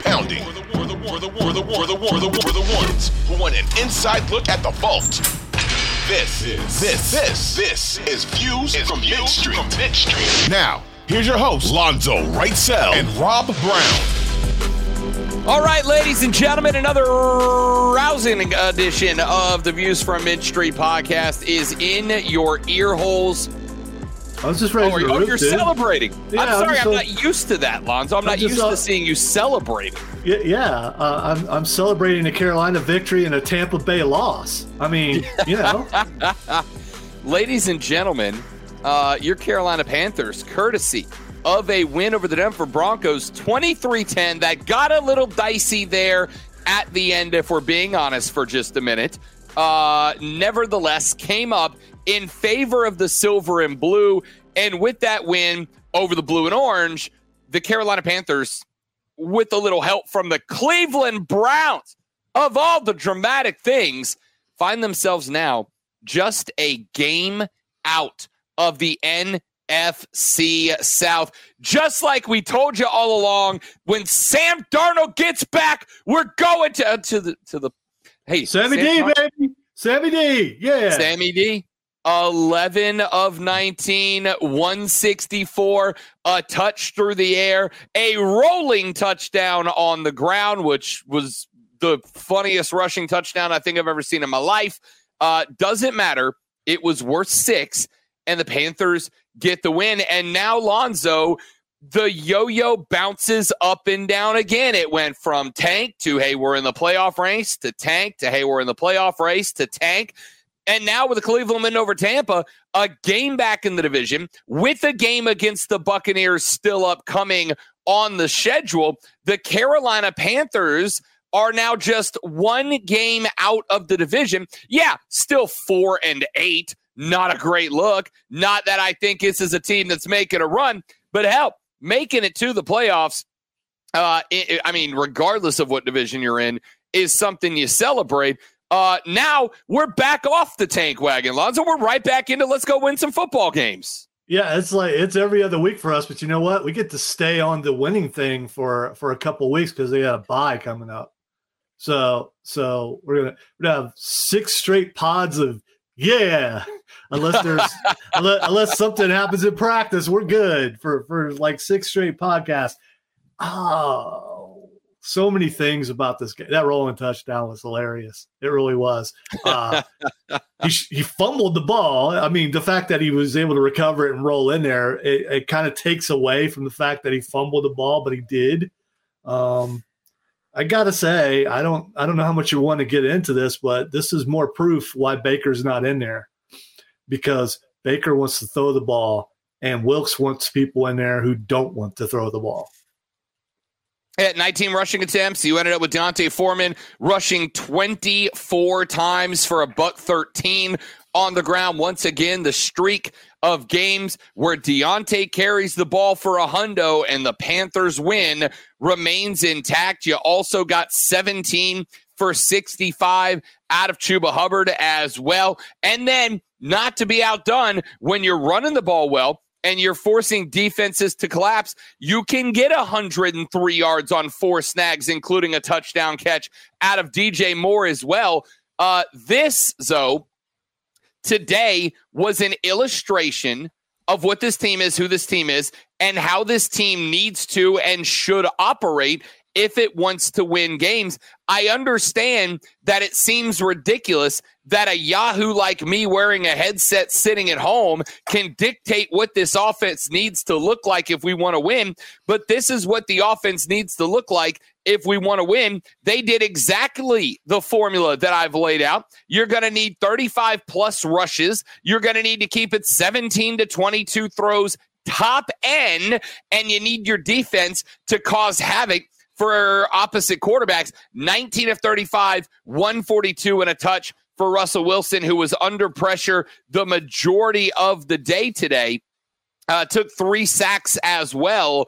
Pounding. For the, for the, for the, for the, for the, for the, for the ones who want an inside look at the vault. This, this, this, this, this is Views from Mid Street. From Mid-Street. Now, here's your host, Lonzo Wrightsell and Rob Brown. All right, ladies and gentlemen, another rousing edition of the Views from Mid Street podcast is in your ear holes. I was just ready Oh, for oh, you're dude. celebrating. Yeah, I'm I'm sorry, just I'm not used to that, Lonzo. I'm, I'm not used to seeing you celebrating. Yeah, yeah. Uh, I'm I'm celebrating a Carolina victory and a Tampa Bay loss. I mean, you know, Ladies and gentlemen, uh, your Carolina Panthers, courtesy of a win over the Denver Broncos, 23 10. That got a little dicey there at the end, if we're being honest for just a minute. Uh, nevertheless, came up in favor of the silver and blue. And with that win over the blue and orange, the Carolina Panthers, with a little help from the Cleveland Browns, of all the dramatic things, find themselves now just a game out of the NFC South. Just like we told you all along, when Sam Darnold gets back, we're going to to the to the hey Sammy Sam D, baby, Sammy D, yeah. Sammy D. 11 of 19, 164, a touch through the air, a rolling touchdown on the ground, which was the funniest rushing touchdown I think I've ever seen in my life. Uh, doesn't matter. It was worth six, and the Panthers get the win. And now, Lonzo, the yo yo bounces up and down again. It went from tank to, hey, we're in the playoff race, to tank to, hey, we're in the playoff race, to tank. And now with the Cleveland over Tampa, a game back in the division with a game against the Buccaneers still upcoming on the schedule, the Carolina Panthers are now just one game out of the division. Yeah, still four and eight. Not a great look. Not that I think this is a team that's making a run, but hell, making it to the playoffs. Uh, I I mean, regardless of what division you're in, is something you celebrate. Uh, now we're back off the tank wagon, Lonzo. We're right back into let's go win some football games. Yeah, it's like it's every other week for us, but you know what? We get to stay on the winning thing for for a couple weeks because they got a bye coming up. So so we're gonna we're gonna have six straight pods of yeah, unless there's unless, unless something happens in practice, we're good for for like six straight podcasts. Oh, so many things about this game. That rolling touchdown was hilarious. It really was. Uh, he, he fumbled the ball. I mean, the fact that he was able to recover it and roll in there, it, it kind of takes away from the fact that he fumbled the ball, but he did. Um, I gotta say, I don't, I don't know how much you want to get into this, but this is more proof why Baker's not in there because Baker wants to throw the ball, and Wilks wants people in there who don't want to throw the ball. At 19 rushing attempts, you ended up with D'Onta Foreman rushing 24 times for a buck 13 on the ground. Once again, the streak of games where D'Onta carries the ball for a hundo and the Panthers win remains intact. You also got 17 for 65 out of Chuba Hubbard as well. And then, not to be outdone, when you're running the ball well, and you're forcing defenses to collapse, you can get 103 yards on four snags, including a touchdown catch out of DJ Moore as well. Uh, this, though, today was an illustration of what this team is, who this team is, and how this team needs to and should operate if it wants to win games. I understand that it seems ridiculous that a Yahoo like me wearing a headset sitting at home can dictate what this offense needs to look like if we want to win. But this is what the offense needs to look like if we want to win. They did exactly the formula that I've laid out. You're going to need 35 plus rushes. You're going to need to keep it 17 to 22 throws top end, and you need your defense to cause havoc for opposite quarterbacks. 19 of 35, 142 and a touch for Russell Wilson, who was under pressure the majority of the day today. Uh, took three sacks as well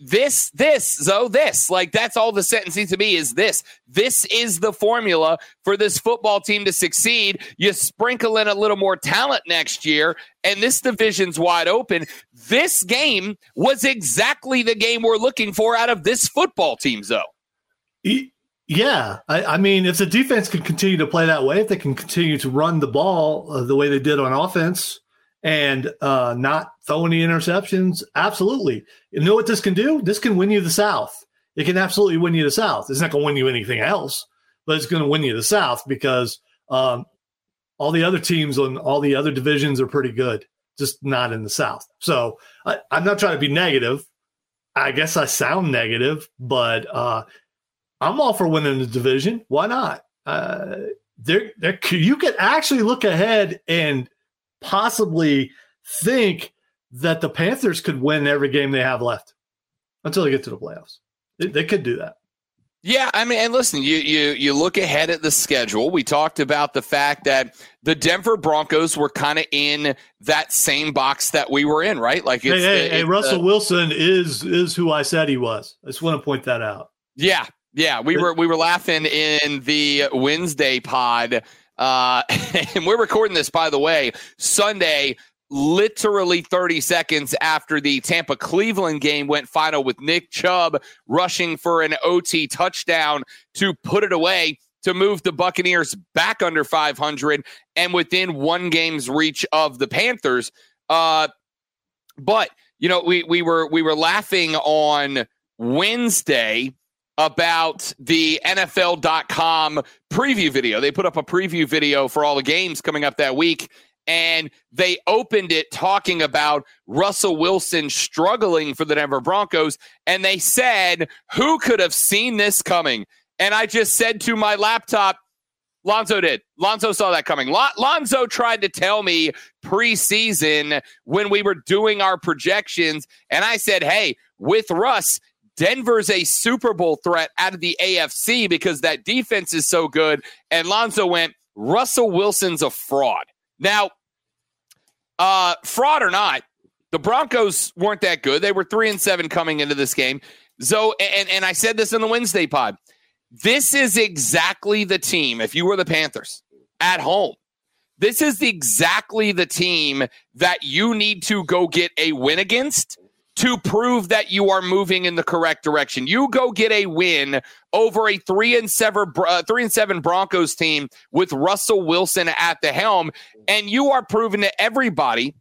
this, this, so this, like that's all the sentence needs to be is this. This is the formula for this football team to succeed. You sprinkle in a little more talent next year, and this division's wide open. This game was exactly the game we're looking for out of this football team, though. Yeah, I, I, mean, if the defense can continue to play that way, if they can continue to run the ball uh, the way they did on offense, and uh, not throw any interceptions. Absolutely. You know what this can do? This can win you the South. It can absolutely win you the South. It's not going to win you anything else, but it's going to win you the South because um, all the other teams on all the other divisions are pretty good, just not in the South. So I, am not trying to be negative. I guess I sound negative, but uh, I'm all for winning the division. Why not? Uh, there, there, you could actually look ahead and possibly think that the Panthers could win every game they have left until they get to the playoffs. They, they could do that. Yeah, I mean, and listen, you you you look ahead at the schedule. We talked about the fact that the Denver Broncos were kind of in that same box that we were in, right? Like, hey, hey, hey Russell uh, Wilson is is who I said he was. I just want to point that out. Yeah, yeah, we were we were laughing in the Wednesday pod uh, and we're recording this, by the way, Sunday, literally 30 seconds after the Tampa Cleveland game went final with Nick Chubb rushing for an OT touchdown to put it away to move the Buccaneers back under 500 and within one game's reach of the Panthers. Uh, but you know, we we were we were laughing on Wednesday about the NFL.com preview video. They put up a preview video for all the games coming up that week. And they opened it talking about Russell Wilson struggling for the Denver Broncos. And they said, Who could have seen this coming? And I just said to my laptop, Lonzo did. Lonzo saw that coming. Lonzo tried to tell me preseason when we were doing our projections. And I said, Hey, with Russ, Denver's a Super Bowl threat out of the AFC because that defense is so good. And Lonzo went, Russell Wilson's a fraud. Now, uh, fraud or not, the Broncos weren't that good. They were three and seven coming into this game. So, and, and I said this in the Wednesday pod. This is exactly the team, if you were the Panthers at home, this is exactly the team that you need to go get a win against to prove that you are moving in the correct direction. You go get a win over a three and seven uh, three and seven Broncos team with Russell Wilson at the helm, and you are proving to everybody,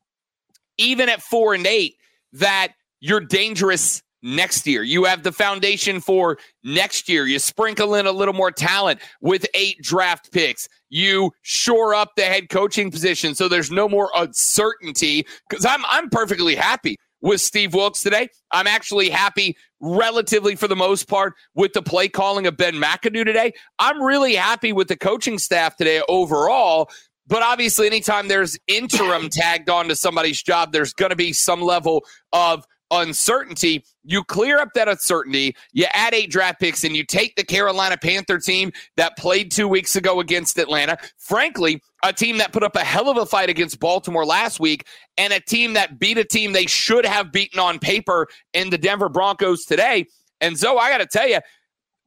even at four and eight, that you're dangerous next year. You have the foundation for next year. You sprinkle in a little more talent with eight draft picks. You shore up the head coaching position so there's no more uncertainty. Because I'm I'm perfectly happy with Steve Wilks today. I'm actually happy, relatively for the most part, with the play calling of Ben McAdoo today. I'm really happy with the coaching staff today overall. But obviously, anytime there's interim tagged onto somebody's job, there's going to be some level of uncertainty. You clear up that uncertainty, you add eight draft picks, and you take the Carolina Panther team that played two weeks ago against Atlanta. Frankly, a team that put up a hell of a fight against Baltimore last week, and a team that beat a team they should have beaten on paper in the Denver Broncos today. And so I got to tell you,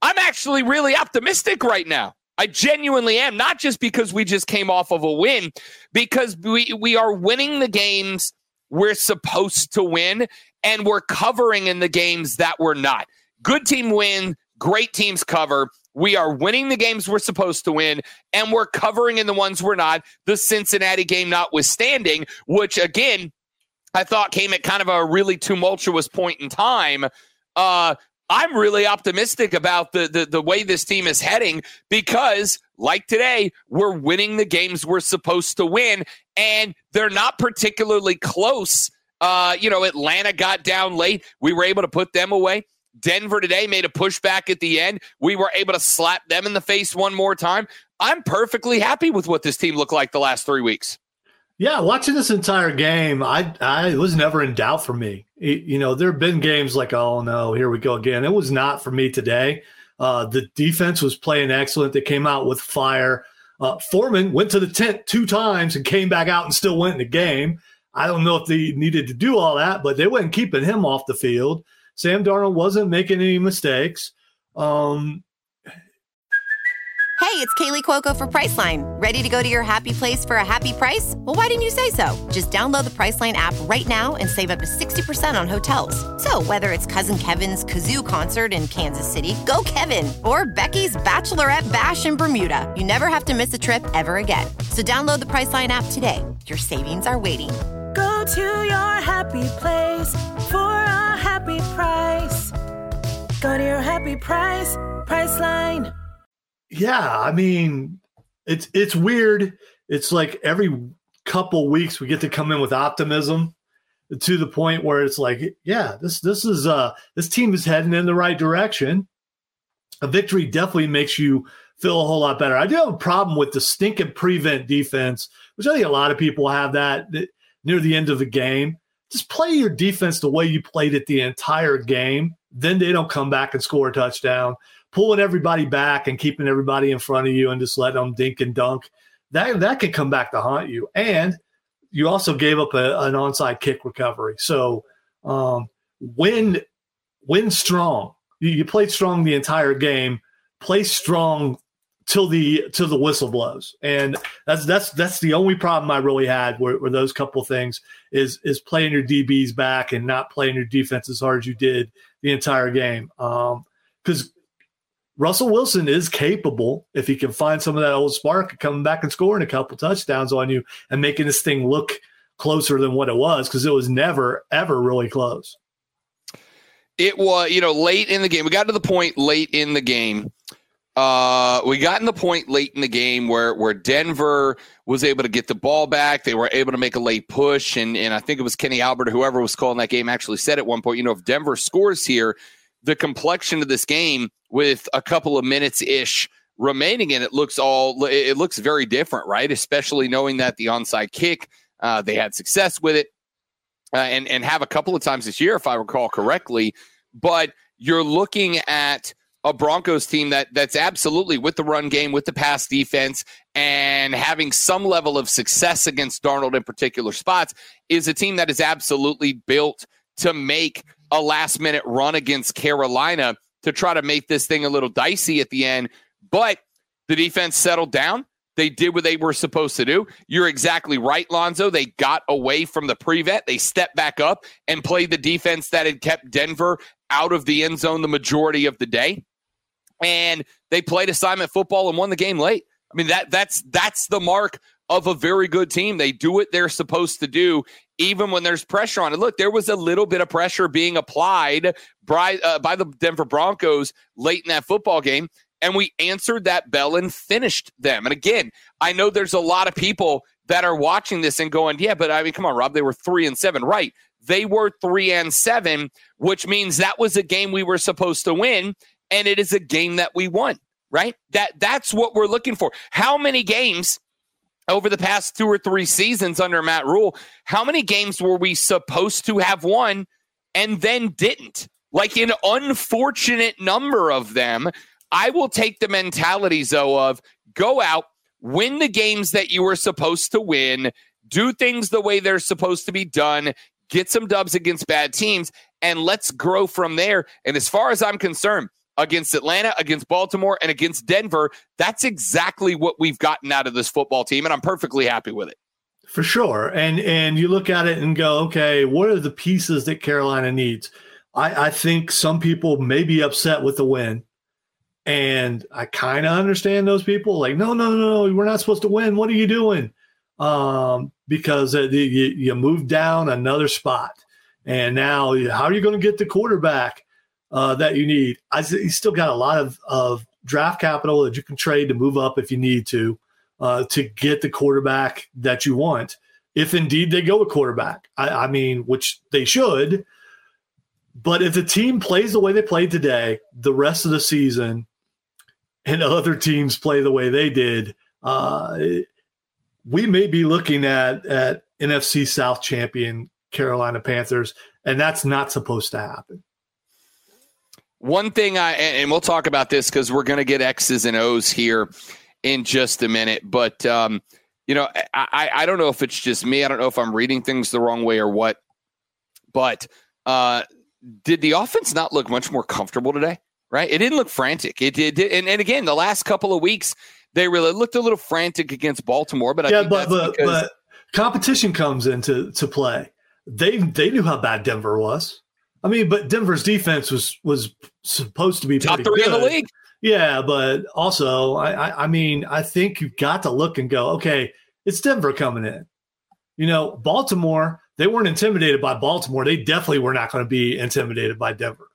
I'm actually really optimistic right now. I genuinely am, not just because we just came off of a win, because we, we are winning the games we're supposed to win and we're covering in the games that we're not. Good team win, great teams cover. We are winning the games we're supposed to win, and we're covering in the ones we're not. The Cincinnati game notwithstanding, which again, I thought came at kind of a really tumultuous point in time. Uh, I'm really optimistic about the, the the way this team is heading because, like today, we're winning the games we're supposed to win, and they're not particularly close uh, you know, Atlanta got down late. We were able to put them away. Denver today made a pushback at the end. We were able to slap them in the face one more time. I'm perfectly happy with what this team looked like the last three weeks. Yeah, watching this entire game, I I was never in doubt for me. It, you know, there have been games like, oh no, here we go again. It was not for me today. Uh, the defense was playing excellent. They came out with fire. Uh, Foreman went to the tent two times and came back out and still went in the game. I don't know if they needed to do all that, but they weren't keeping him off the field. Sam Darnold wasn't making any mistakes. Um, Hey, it's Kaley Cuoco for Priceline. Ready to go to your happy place for a happy price? Well, why didn't you say so? Just download the Priceline app right now and save up to 60% on hotels. So, whether it's Cousin Kevin's Kazoo concert in Kansas City, go Kevin, or Becky's Bachelorette Bash in Bermuda, you never have to miss a trip ever again. So, download the Priceline app today. Your savings are waiting. Go to your happy place for a happy price. Go to your happy price, Priceline. yeah, I mean, it's it's weird. It's like every couple weeks we get to come in with optimism to the point where it's like, yeah, this this is uh this team is heading in the right direction. A victory definitely makes you feel a whole lot better. I do have a problem with the stinking prevent defense, which I think a lot of people have that, that near the end of the game. Just play your defense the way you played it the entire game. Then they don't come back and score a touchdown pulling everybody back and keeping everybody in front of you and just letting them dink and dunk, that that could come back to haunt you. And you also gave up a, an onside kick recovery. So um, win win strong. You, you played strong the entire game. Play strong till the till the whistle blows. And that's that's that's the only problem I really had were, were those couple things is is playing your DBs back and not playing your defense as hard as you did the entire game. Because um, Russell Wilson is capable if he can find some of that old spark coming back and scoring a couple touchdowns on you and making this thing look closer than what it was because it was never ever really close. It was, you know, late in the game. We got to the point late in the game. Uh, we got in the point late in the game where where Denver was able to get the ball back. They were able to make a late push, and and I think it was Kenny Albert, whoever was calling that game, actually said at one point, you know, if Denver scores here, the complexion of this game with a couple of minutes ish remaining in it looks all it looks very different, right? Especially knowing that the onside kick uh, they had success with it, uh, and and have a couple of times this year, if I recall correctly. But you're looking at a Broncos team that that's absolutely with the run game, with the pass defense, and having some level of success against Darnold in particular spots is a team that is absolutely built to make a last minute run against Carolina to try to make this thing a little dicey at the end. But the defense settled down. They did what they were supposed to do. You're exactly right, Lonzo. They got away from the prevent. They stepped back up and played the defense that had kept Denver out of the end zone the majority of the day. And they played assignment football and won the game late. I mean that that's that's the mark of a very good team. They do what they're supposed to do, even when there's pressure on it. Look, there was a little bit of pressure being applied by, uh, by the Denver Broncos late in that football game, and we answered that bell and finished them. And again, I know there's a lot of people that are watching this and going, yeah, but I mean, come on, Rob, they were three and seven. Right. They were three and seven, which means that was a game we were supposed to win, and it is a game that we won. Right? That that's what we're looking for. How many games over the past two or three seasons under Matt Rhule, how many games were we supposed to have won and then didn't? Like an unfortunate number of them. I will take the mentality, Zoe, of go out, win the games that you were supposed to win, do things the way they're supposed to be done, get some dubs against bad teams, and let's grow from there. And as far as I'm concerned, against Atlanta, against Baltimore, and against Denver. That's exactly what we've gotten out of this football team, and I'm perfectly happy with it. For sure. And and you look at it and go, okay, what are the pieces that Carolina needs? I, I think some people may be upset with the win. And I kind of understand those people. Like, no, no, no, no, we're not supposed to win. What are you doing? Um, because you, you moved down another spot. And now, how are you going to get the quarterback? Uh, that you need. I, you still got a lot of, of draft capital that you can trade to move up if you need to uh, to get the quarterback that you want. If indeed they go a quarterback, I, I mean, which they should. But if the team plays the way they played today, the rest of the season, and other teams play the way they did, uh, we may be looking at at NFC South champion Carolina Panthers, and that's not supposed to happen. One thing I and we'll talk about this because we're going to get X's and O's here in just a minute, but um, you know, I I don't know if it's just me. I don't know if I'm reading things the wrong way or what, but uh, did the offense not look much more comfortable today? Right, it didn't look frantic. It did, and, and again, the last couple of weeks they really looked a little frantic against Baltimore. But I yeah, but but, but competition comes into to play. They they knew how bad Denver was. I mean, but Denver's defense was was supposed to be top three good. in the league. Yeah, but also, I, I, I mean, I think you've got to look and go, okay, it's Denver coming in. You know, Baltimore, they weren't intimidated by Baltimore. They definitely were not going to be intimidated by Denver.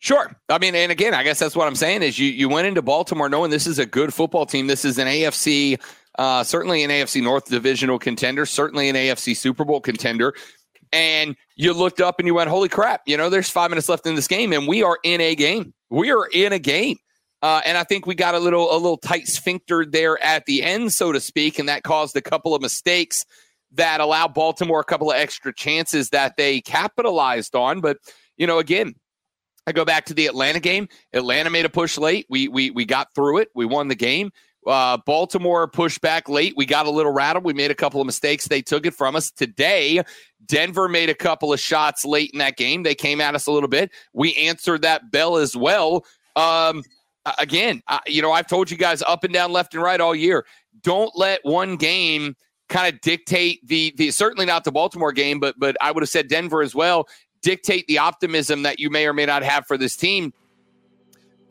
Sure. I mean, and again, I guess that's what I'm saying is you you went into Baltimore knowing this is a good football team. This is an AFC, uh, certainly an AFC North divisional contender, certainly an AFC Super Bowl contender and you looked up and you went, "Holy crap!" You know, there's five minutes left in this game, and we are in a game. We are in a game, uh, and I think we got a little a little tight sphincter there at the end, so to speak, and that caused a couple of mistakes that allowed Baltimore a couple of extra chances that they capitalized on. But you know, again, I go back to the Atlanta game. Atlanta made a push late. We we we got through it. We won the game. Uh, Baltimore pushed back late. We got a little rattled. We made a couple of mistakes. They took it from us. Today, Denver made a couple of shots late in that game. They came at us a little bit. We answered that bell as well. Um, again, uh, you know, I've told you guys up and down, left and right all year. Don't let one game kind of dictate the the certainly not the Baltimore game, but but I would have said Denver as well. Dictate the optimism that you may or may not have for this team.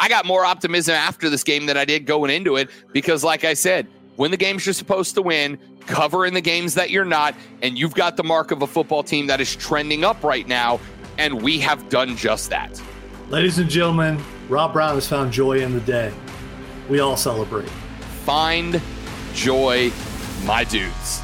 I got more optimism after this game than I did going into it because, like I said, win the games you're supposed to win, cover in the games that you're not, and you've got the mark of a football team that is trending up right now, and we have done just that. Ladies and gentlemen, Rob Brown has found joy in the day. We all celebrate. Find joy, my dudes.